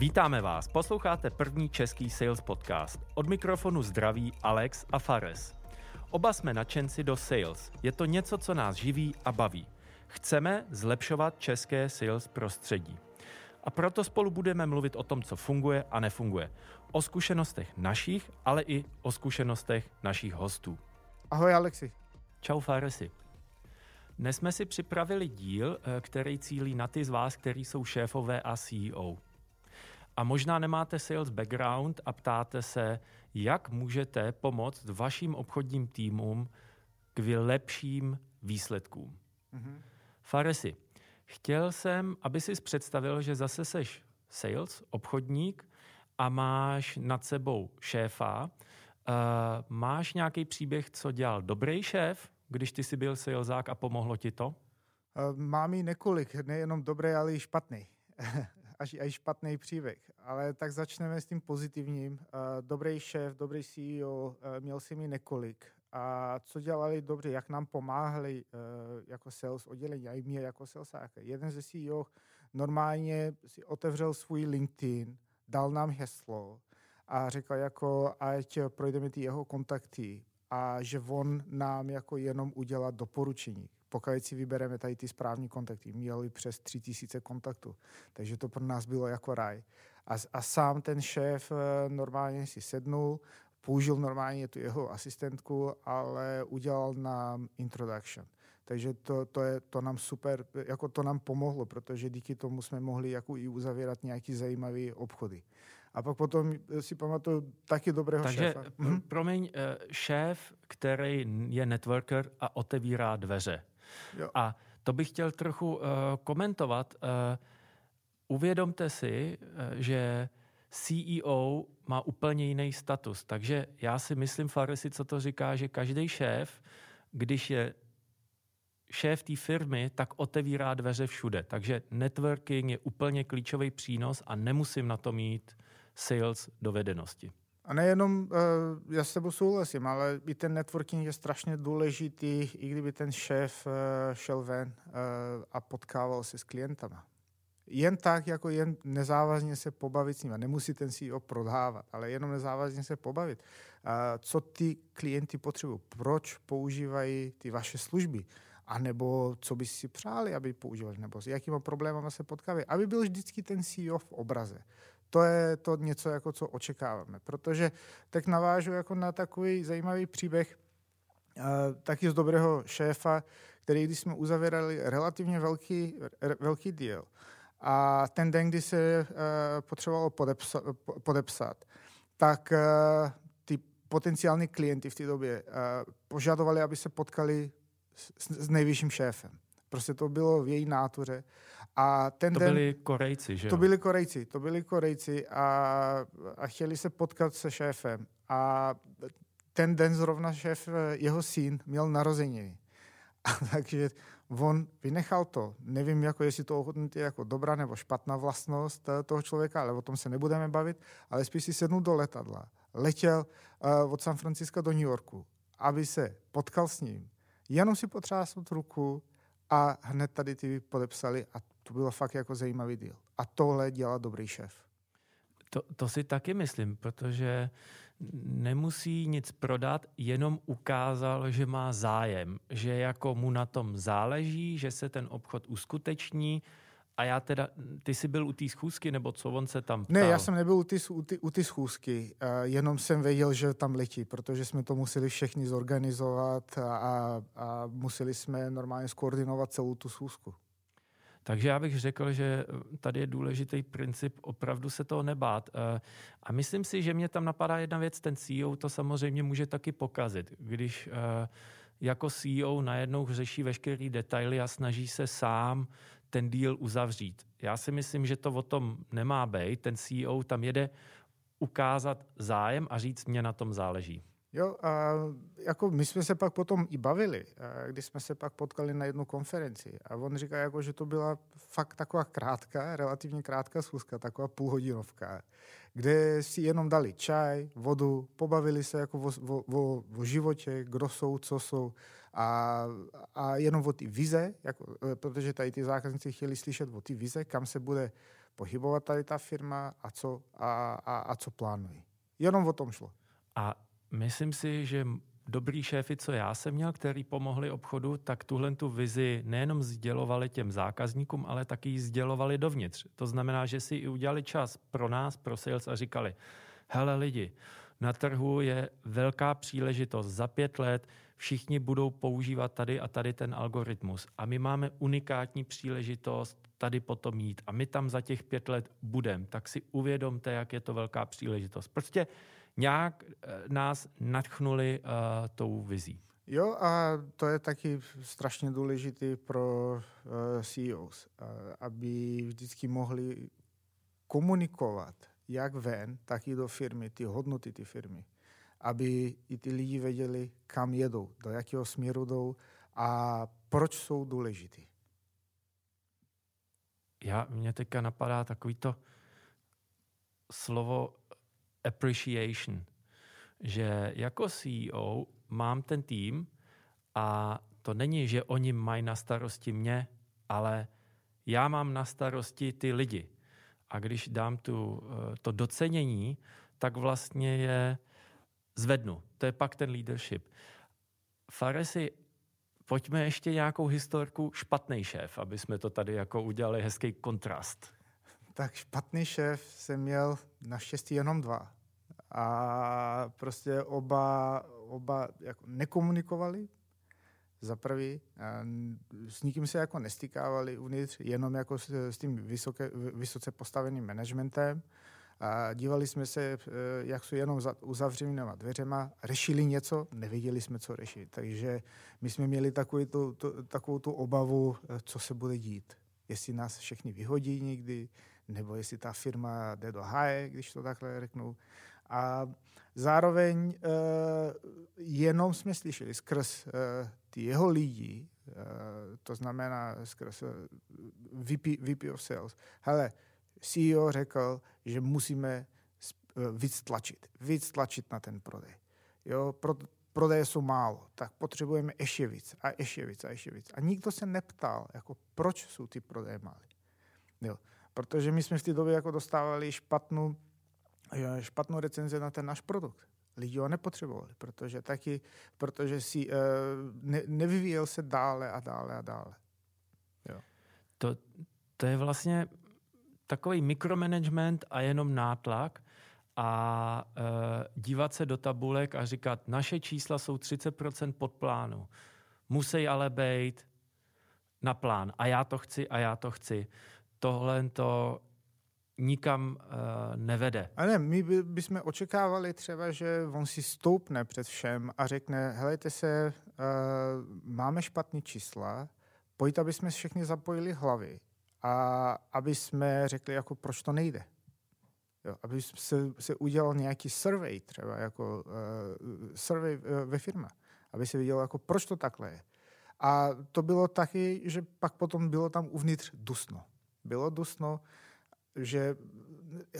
Vítáme vás, posloucháte první český sales podcast. Od mikrofonu zdraví Alex a Fares. Oba jsme nadšenci do sales. Je to něco, co nás živí a baví. Chceme zlepšovat české sales prostředí. A proto spolu budeme mluvit o tom, co funguje a nefunguje. O zkušenostech našich, ale i o zkušenostech našich hostů. Ahoj Alexi. Čau Faresi. Dnes jsme si připravili díl, eh, který cílí na ty z vás, kteří jsou šéfové a CEO. A možná nemáte sales background a ptáte se, jak můžete pomoct vašim obchodním týmům k lepším výsledkům. Mm-hmm. Faresi, chtěl jsem, aby si představil, že zase seš sales, obchodník a máš nad sebou šéfa. Uh, máš nějaký příběh, co dělal dobrý šéf, když ty jsi byl salesák a pomohlo ti to? Uh, mám i několik, nejenom dobrý, ale i špatný. až, až špatný příběh. Ale tak začneme s tím pozitivním. Uh, dobrý šéf, dobrý CEO, uh, měl si mi několik. A co dělali dobře, jak nám pomáhali uh, jako sales oddělení, a i mě jako salesák. Jeden ze CEO normálně si otevřel svůj LinkedIn, dal nám heslo a řekl jako, ať projdeme ty jeho kontakty a že on nám jako jenom udělá doporučení pokud si vybereme tady ty správní kontakty, měli přes tři tisíce kontaktů, takže to pro nás bylo jako raj. A, a sám ten šéf eh, normálně si sednul, použil normálně tu jeho asistentku, ale udělal nám introduction. Takže to, to, je, to nám super, jako to nám pomohlo, protože díky tomu jsme mohli jako i uzavírat nějaký zajímavý obchody. A pak potom si pamatuju taky dobrého Takže, šéfa. Takže, mhm. promiň, eh, šéf, který je networker a otevírá dveře. Jo. A to bych chtěl trochu uh, komentovat. Uh, uvědomte si, uh, že CEO má úplně jiný status. Takže já si myslím, Farisi, co to říká, že každý šéf, když je šéf té firmy, tak otevírá dveře všude. Takže networking je úplně klíčový přínos a nemusím na to mít sales dovedenosti. A nejenom, uh, já s tebou souhlasím, ale i ten networking je strašně důležitý, i kdyby ten šéf uh, šel ven uh, a potkával se s klientama. Jen tak, jako jen nezávazně se pobavit s ním. Nemusí ten CEO prodávat, ale jenom nezávazně se pobavit. Uh, co ty klienti potřebují, proč používají ty vaše služby, a nebo co by si přáli, aby používali, nebo s jakýma problémama se potkávají, aby byl vždycky ten CEO v obraze to je to něco, jako co očekáváme. Protože tak navážu jako na takový zajímavý příběh uh, taky z dobrého šéfa, který když jsme uzavírali relativně velký, velký deal a ten den, kdy se uh, potřebovalo podepsat, podepsat tak uh, ty potenciální klienty v té době uh, požadovali, aby se potkali s, s nejvyšším šéfem. Prostě to bylo v její nátuře. A ten to den, byli Korejci, že To byli Korejci, to byli Korejci a, a chtěli se potkat se šéfem. A ten den zrovna šéf, jeho syn, měl narozeniny. A takže on vynechal to. Nevím, jako jestli to ohodnotí jako dobrá nebo špatná vlastnost toho člověka, ale o tom se nebudeme bavit, ale spíš si sednul do letadla. Letěl uh, od San Franciska do New Yorku, aby se potkal s ním. Jenom si potřásnout ruku, a hned tady ty podepsali a to bylo fakt jako zajímavý díl. A tohle dělá dobrý šéf. To, to si taky myslím, protože nemusí nic prodat, jenom ukázal, že má zájem, že jako mu na tom záleží, že se ten obchod uskuteční a já teda, ty jsi byl u té schůzky, nebo co on se tam ptal? Ne, já jsem nebyl u té u ty schůzky, uh, jenom jsem věděl, že tam letí, protože jsme to museli všichni zorganizovat a, a museli jsme normálně skoordinovat celou tu schůzku. Takže já bych řekl, že tady je důležitý princip opravdu se toho nebát. Eh, a myslím si, že mě tam napadá jedna věc, ten CEO to samozřejmě může taky pokazit. Když eh, jako CEO najednou řeší veškerý detaily a snaží se sám ten deal uzavřít. Já si myslím, že to o tom nemá být. Ten CEO tam jede ukázat zájem a říct, mě na tom záleží. Jo, a jako my jsme se pak potom i bavili, když jsme se pak potkali na jednu konferenci a on říká, jako, že to byla fakt taková krátká, relativně krátká schůzka, taková půlhodinovka, kde si jenom dali čaj, vodu, pobavili se jako o, o, o, o životě, kdo jsou, co jsou a, a jenom o ty vize, jako, protože tady ty zákazníci chtěli slyšet o ty vize, kam se bude pohybovat tady ta firma a co, a, a, a co plánují. Jenom o tom šlo. A myslím si, že dobrý šéfy, co já jsem měl, který pomohli obchodu, tak tuhle tu vizi nejenom sdělovali těm zákazníkům, ale taky ji sdělovali dovnitř. To znamená, že si i udělali čas pro nás, pro sales a říkali, hele lidi, na trhu je velká příležitost. Za pět let všichni budou používat tady a tady ten algoritmus. A my máme unikátní příležitost tady potom jít. A my tam za těch pět let budeme. Tak si uvědomte, jak je to velká příležitost. Prostě nějak eh, nás natchnuli uh, tou vizí. Jo, a to je taky strašně důležité pro uh, CEOs, uh, aby vždycky mohli komunikovat jak ven, tak i do firmy, ty hodnoty ty firmy. Aby i ty lidi věděli, kam jedou, do jakého směru jdou a proč jsou důležitý. Já, mě teďka napadá takový to slovo appreciation, že jako CEO mám ten tým a to není, že oni mají na starosti mě, ale já mám na starosti ty lidi. A když dám tu, eh, to docenění, tak vlastně je zvednu. To je pak ten leadership. Faresi, pojďme ještě nějakou historku špatný šéf, aby jsme to tady jako udělali hezký kontrast. Tak špatný šéf jsem měl naštěstí jenom dva. A prostě oba, oba jako nekomunikovali, za prvý, s nikým se jako nestykávali uvnitř, jenom jako s, s tím vysoké, vysoce postaveným managementem. A dívali jsme se, e, jak jsou jenom za uzavřenýma dveřema, řešili něco, nevěděli jsme, co řešit. Takže my jsme měli takovou tu, tu, takovou tu obavu, e, co se bude dít. Jestli nás všechny vyhodí někdy, nebo jestli ta firma jde do háje, když to takhle řeknu. A zároveň uh, jenom jsme slyšeli skrz uh, ty jeho lidi, uh, to znamená skrz uh, VP, VP of sales, hele, CEO řekl, že musíme uh, víc tlačit, víc tlačit na ten prodej. Jo, pro, prodeje jsou málo, tak potřebujeme ještě víc a ještě víc a ještě víc. A nikdo se neptal, jako proč jsou ty prodeje malé. Jo, protože my jsme v té době jako dostávali špatnou špatnou recenzi na ten náš produkt. Lidi ho nepotřebovali, protože taky, protože si uh, ne, nevyvíjel se dále a dále a dále. Jo. To, to je vlastně takový mikromanagement a jenom nátlak a uh, dívat se do tabulek a říkat, naše čísla jsou 30% pod plánu. Musí ale být na plán. A já to chci, a já to chci. Tohle to nikam uh, nevede. A ne, my by, bychom očekávali třeba, že on si stoupne před všem a řekne, helejte se, uh, máme špatný čísla, pojďte, aby jsme všechny zapojili hlavy a aby jsme řekli, jako proč to nejde. Jo, aby se, se udělal nějaký survey třeba, jako uh, survey uh, ve firmě, aby se vidělo, jako proč to takhle je. A to bylo taky, že pak potom bylo tam uvnitř dusno. Bylo dusno, že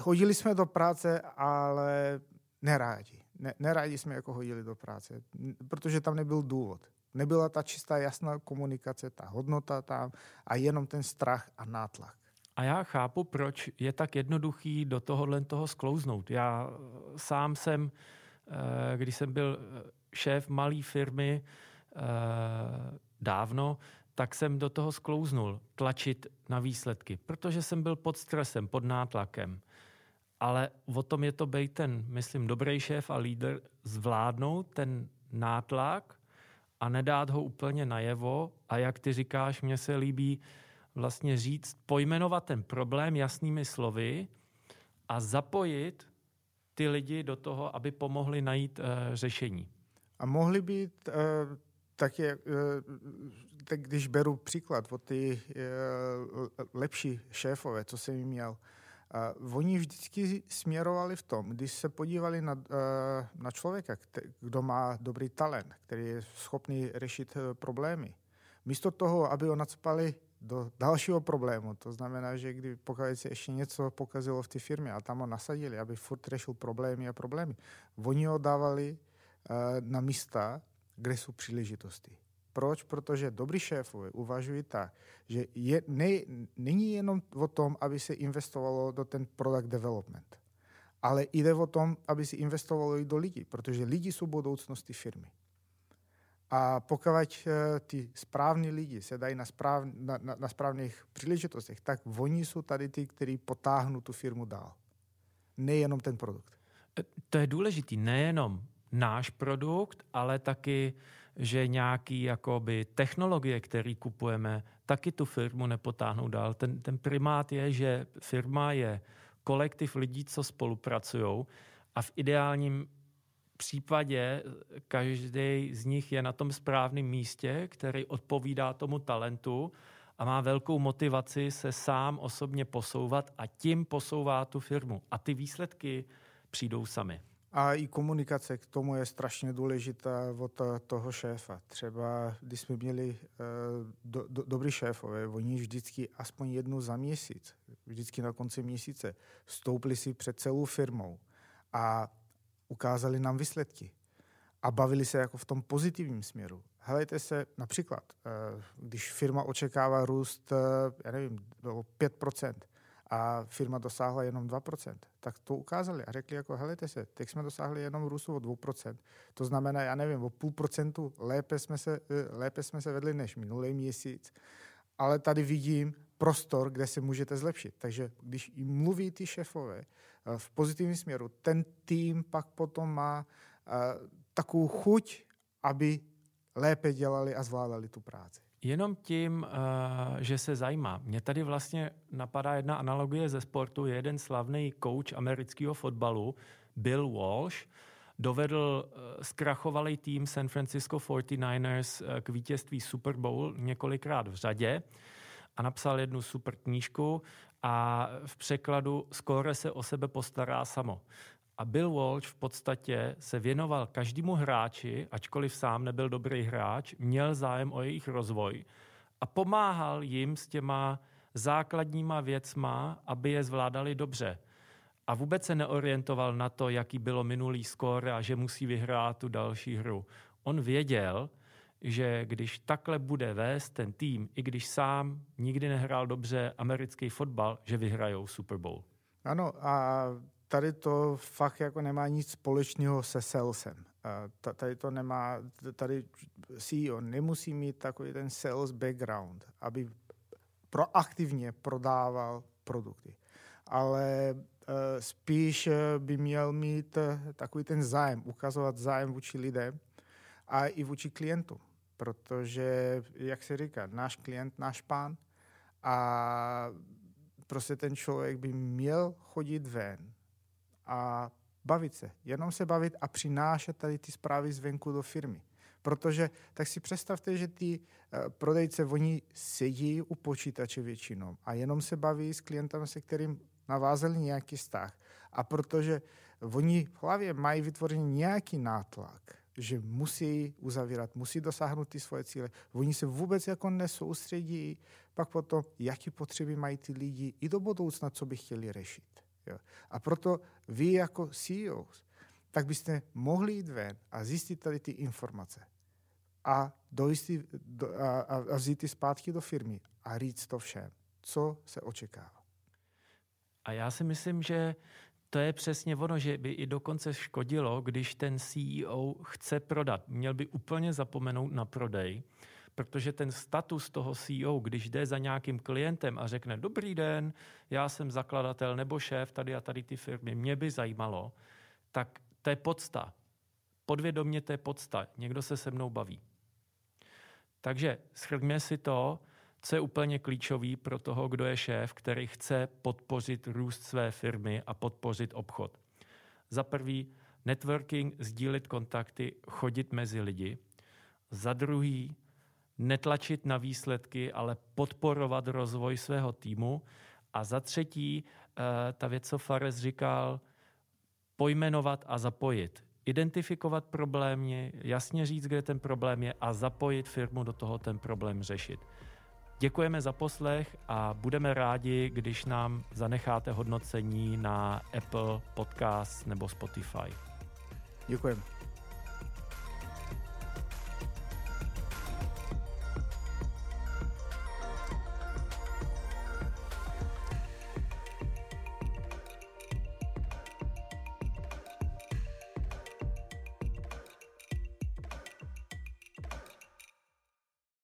hodili jsme do práce, ale nerádi. Ne, nerádi jsme jako hodili do práce, protože tam nebyl důvod. Nebyla ta čistá jasná komunikace, ta hodnota tam a jenom ten strach a nátlak. A já chápu, proč je tak jednoduchý do tohohle toho sklouznout. Já sám jsem, eh, když jsem byl eh, šéf malé firmy eh, dávno, tak jsem do toho sklouznul tlačit na výsledky, protože jsem byl pod stresem, pod nátlakem. Ale o tom je to být ten, myslím, dobrý šéf a lídr, zvládnout ten nátlak a nedát ho úplně najevo. A jak ty říkáš, mně se líbí vlastně říct, pojmenovat ten problém jasnými slovy a zapojit ty lidi do toho, aby pomohli najít uh, řešení. A mohly být uh, taky uh, tak když beru příklad od ty uh, lepší šéfové, co jsem jim měl, oni vždycky směrovali v tom, když se podívali na, uh, na člověka, kdo má dobrý talent, který je schopný řešit uh, problémy. Místo toho, aby ho nacpali do dalšího problému. To znamená, že kdy pokud se ještě něco pokazilo v té firmě a tam ho nasadili, aby furt řešil problémy a problémy, oni ho dávali uh, na místa, kde jsou příležitosti Proč? Protože dobrý šéfové uvažují tak, že je, ne, není jenom o tom, aby se investovalo do ten product development, ale jde o tom, aby se investovalo i do lidí, protože lidi jsou budoucnosti firmy. A pokud eh, ty správní lidi se dají na, správ, na, na, na správných příležitostech, tak oni jsou tady ty, kteří potáhnou tu firmu dál. Nejenom ten produkt. E, to je důležitý, nejenom náš produkt, ale taky, že nějaký jakoby technologie, které kupujeme, taky tu firmu nepotáhnou dál. Ten, ten primát je, že firma je kolektiv lidí, co spolupracují a v ideálním případě každý z nich je na tom správném místě, který odpovídá tomu talentu a má velkou motivaci se sám osobně posouvat a tím posouvá tu firmu. A ty výsledky přijdou sami. A i komunikace k tomu je strašně důležitá od toho šéfa. Třeba, když jsme měli uh, do, do, dobrý šéfové, oni vždycky aspoň jednu za měsíc, vždycky na konci měsíce, stoupli si před celou firmou a ukázali nám výsledky. A bavili se jako v tom pozitivním směru. Helejte se například, uh, když firma očekává růst, já nevím, o 5%, a firma dosáhla jenom 2%, tak to ukázali a řekli jako, helejte se, teď jsme dosáhli jenom růstu o 2%. To znamená, já nevím, o půl procentu lépe jsme se, eh, lépe jsme se vedli než minulý měsíc, ale tady vidím prostor, kde se můžete zlepšit. Takže když mluví ty šéfové eh, v pozitivním směru, ten tým pak potom má uh, takovou chuť, aby lépe dělali a zvládali tu práci. Jenom tím, uh, že se zajímá. Mně tady vlastně napadá jedna analogie ze sportu. Jeden slavný kouč amerického fotbalu, Bill Walsh, dovedl uh, zkrachovalý tým San Francisco 49ers uh, k vítězství Super Bowl několikrát v řadě a napsal jednu super knížku a v překladu skóre se o sebe postará samo. A Bill Walsh v podstatě se věnoval každému hráči, ačkoliv sám nebyl dobrý hráč, měl zájem o jejich rozvoj a pomáhal jim s těma základníma věcma, aby je zvládali dobře. A vůbec se neorientoval na to, jaký bylo minulý skóre a že musí vyhrát tu další hru. On věděl, že když takhle bude vést ten tým, i když sám nikdy nehrál dobře americký fotbal, že vyhrajou Super Bowl. Ano, a tady to fakt jako nemá nic společného se salesem. Tady to nemá, tady CEO nemusí mít takový ten sales background, aby proaktivně prodával produkty. Ale e, spíš by měl mít e, takový ten zájem, ukazovat zájem vůči lidem a i vůči klientům. Protože, jak se říká, náš klient, náš pán a prostě ten člověk by měl chodit ven a bavit se. Jenom se bavit a přinášet tady ty zprávy zvenku do firmy. Protože tak si představte, že ty uh, prodejce, oni sedí u počítače většinou a jenom se baví s klientem, se kterým navázali nějaký vztah. A protože oni v hlavě mají vytvořený nějaký nátlak, že musí uzavírat, musí dosáhnout ty svoje cíle. Oni se vůbec jako nesoustředí pak potom, jaký potřeby mají ty lidi i do budoucna, co by chtěli řešit. Jo. A proto vy jako CEOs, tak byste mohli jít ven a zjistit tady ty informace a, dojít, do, a, a vzít ty zpátky do firmy a říct to všem, co se očekává. A já si myslím, že to je přesně ono, že by i dokonce škodilo, když ten CEO chce prodat. Měl by úplně zapomenout na prodej, protože ten status toho CEO, když jde za nějakým klientem a řekne, dobrý den, já jsem zakladatel nebo šéf tady a tady ty firmy, mě by zajímalo, tak to je podsta. Podvědomě to je podsta. Někdo se se mnou baví. Takže shrňme si to, co je úplně klíčový pro toho, kdo je šéf, který chce podpořit růst své firmy a podpořit obchod. Za prvý, networking, sdílit kontakty, chodit mezi lidi. Za druhý, netlačit na výsledky, ale podporovat rozvoj svého týmu. A za třetí, eh, ta věc, co Fares říkal, pojmenovat a zapojit. Identifikovat problémy, jasně říct, kde ten problém je a zapojit firmu do toho ten problém řešit. Děkujeme za poslech a budeme rádi, když nám zanecháte hodnocení na Apple Podcast nebo Spotify. Děkujeme.